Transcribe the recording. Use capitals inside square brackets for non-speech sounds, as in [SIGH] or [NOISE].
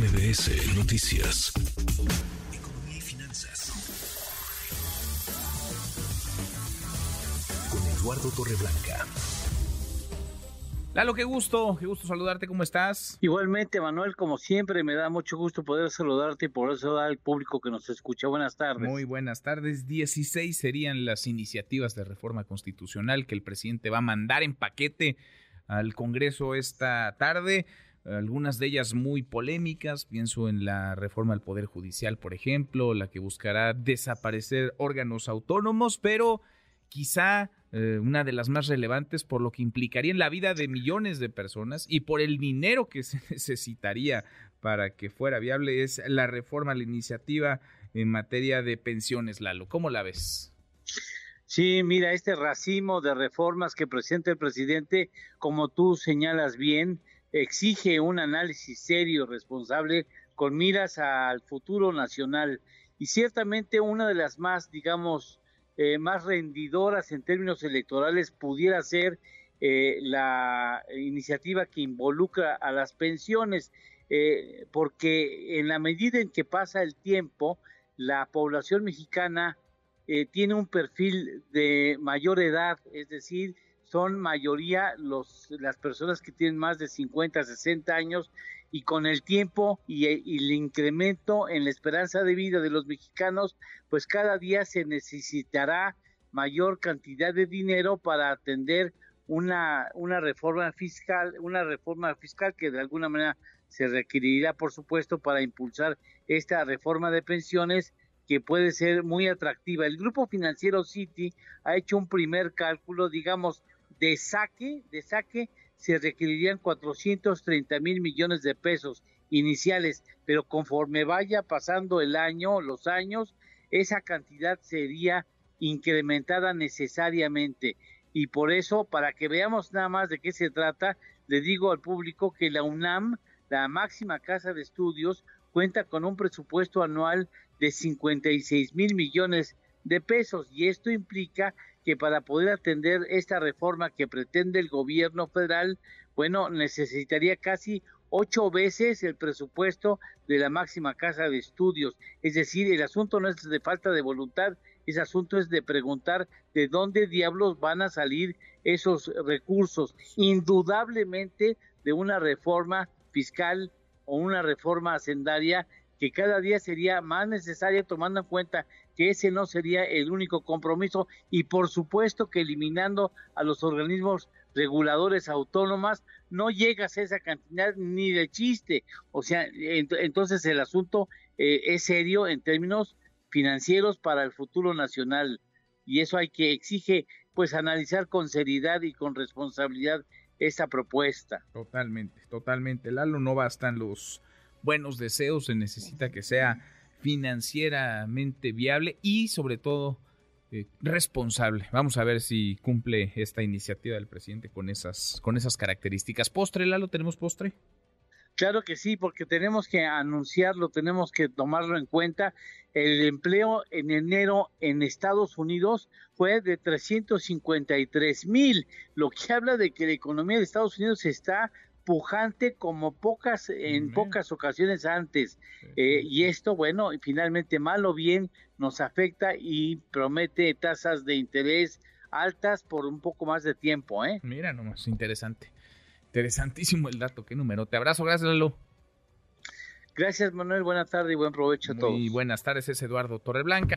MBS Noticias. Economía y finanzas. Con Eduardo Torreblanca. Lalo, qué gusto, qué gusto saludarte, ¿cómo estás? Igualmente, Manuel, como siempre, me da mucho gusto poder saludarte y por eso al público que nos escucha. Buenas tardes. Muy buenas tardes. 16 serían las iniciativas de reforma constitucional que el presidente va a mandar en paquete al Congreso esta tarde algunas de ellas muy polémicas, pienso en la reforma al Poder Judicial, por ejemplo, la que buscará desaparecer órganos autónomos, pero quizá eh, una de las más relevantes por lo que implicaría en la vida de millones de personas y por el dinero que se [LAUGHS] necesitaría para que fuera viable es la reforma, la iniciativa en materia de pensiones, Lalo. ¿Cómo la ves? Sí, mira, este racimo de reformas que presenta el presidente, como tú señalas bien, exige un análisis serio, responsable, con miras al futuro nacional. Y ciertamente una de las más, digamos, eh, más rendidoras en términos electorales pudiera ser eh, la iniciativa que involucra a las pensiones, eh, porque en la medida en que pasa el tiempo, la población mexicana tiene un perfil de mayor edad, es decir, son mayoría los, las personas que tienen más de 50, 60 años y con el tiempo y, el incremento en la esperanza de vida de los mexicanos, pues cada día se necesitará mayor cantidad de dinero para atender una, una reforma fiscal, una reforma fiscal que de alguna manera se requerirá, por supuesto, para impulsar esta reforma de pensiones que puede ser muy atractiva. El grupo financiero Citi ha hecho un primer cálculo, digamos, de saque, de saque se requerirían 430 mil millones de pesos iniciales, pero conforme vaya pasando el año, los años, esa cantidad sería incrementada necesariamente. Y por eso, para que veamos nada más de qué se trata, le digo al público que la UNAM, la máxima casa de estudios, cuenta con un presupuesto anual de 56 mil millones de pesos y esto implica que para poder atender esta reforma que pretende el gobierno federal, bueno, necesitaría casi ocho veces el presupuesto de la máxima casa de estudios. Es decir, el asunto no es de falta de voluntad, ese asunto es de preguntar de dónde diablos van a salir esos recursos. Indudablemente de una reforma fiscal o una reforma hacendaria que cada día sería más necesaria tomando en cuenta que ese no sería el único compromiso y por supuesto que eliminando a los organismos reguladores autónomas no llegas a esa cantidad ni de chiste. O sea, entonces el asunto eh, es serio en términos financieros para el futuro nacional y eso hay que exige pues analizar con seriedad y con responsabilidad esa propuesta. Totalmente, totalmente. Lalo, no bastan los buenos deseos, se necesita que sea financieramente viable y sobre todo eh, responsable. Vamos a ver si cumple esta iniciativa del presidente con esas, con esas características. ¿Postre, Lalo? ¿Tenemos postre? Claro que sí, porque tenemos que anunciarlo, tenemos que tomarlo en cuenta. El empleo en enero en Estados Unidos fue de 353 mil, lo que habla de que la economía de Estados Unidos está pujante como pocas en pocas ocasiones antes. Eh, y esto bueno finalmente mal o bien nos afecta y promete tasas de interés altas por un poco más de tiempo ¿eh? mira nomás interesante. Interesantísimo el dato qué número. Te abrazo gracias Lalo. Gracias Manuel. Buenas tardes y buen provecho a todos. y buenas tardes es Eduardo Torreblanca